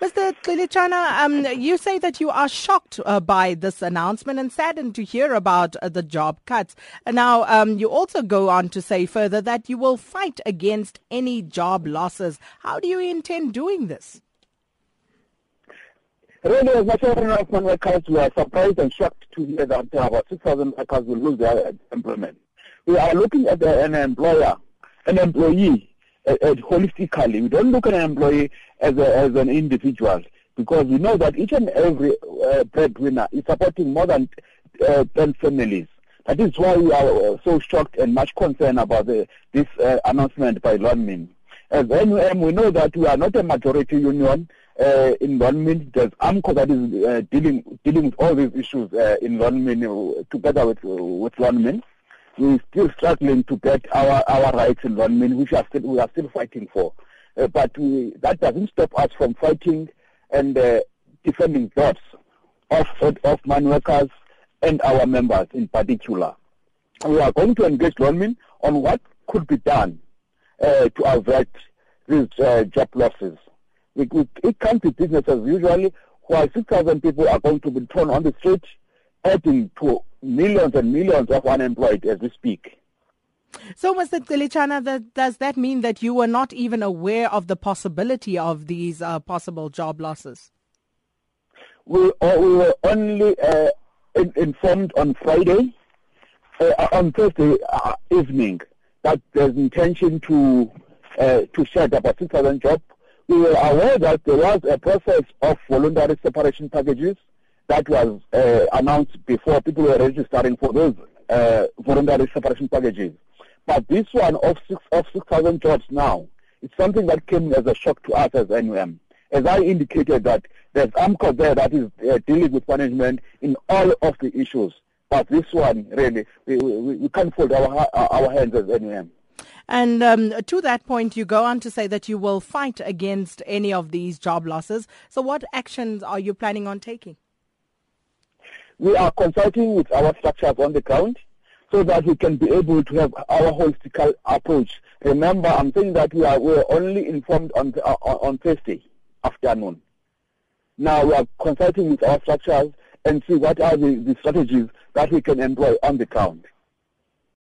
Mr. Xilichana, um, you say that you are shocked uh, by this announcement and saddened to hear about uh, the job cuts. now, um, you also go on to say further that you will fight against any job losses. How do you intend doing this? Really, as as enough workers were surprised and shocked to hear that about 6,000 workers will lose their employment. We are looking at an employer, an employee uh, uh, holistically. We don't look at an employee as, a, as an individual because we know that each and every uh, breadwinner is supporting more than uh, 10 families. That is why we are uh, so shocked and much concerned about the, this uh, announcement by Lonmin. As NUM, we know that we are not a majority union uh, in Lonmin. There's AMCU that is uh, dealing dealing with all these issues uh, in Lonmin together with with Lonmin we're still struggling to get our, our rights in Lonmin, which are still, we are still fighting for. Uh, but we, that doesn't stop us from fighting and uh, defending jobs of, of mine workers and our members in particular. We are going to engage Lonmin on what could be done uh, to avert these uh, job losses. We, we, it can't be business as usual, while 6,000 people are going to be thrown on the street, adding to millions and millions of unemployed as we speak. So, Mr. Xilichana, that, does that mean that you were not even aware of the possibility of these uh, possible job losses? We, uh, we were only uh, in, informed on Friday, uh, on Thursday uh, evening, that there's intention to uh, to shed about 6,000 jobs. We were aware that there was a process of voluntary separation packages that was uh, announced before people were registering for those uh, voluntary separation packages. But this one of six of six thousand jobs now, it's something that came as a shock to us as NUM. As I indicated that there's AMCU there that is uh, dealing with management in all of the issues. But this one, really, we, we, we can't fold our, our hands as NUM. And um, to that point, you go on to say that you will fight against any of these job losses. So, what actions are you planning on taking? We are consulting with our structures on the ground so that we can be able to have our holistic approach. Remember, I'm saying that we are we're only informed on uh, on Thursday afternoon. Now we are consulting with our structures and see what are the, the strategies that we can employ on the ground.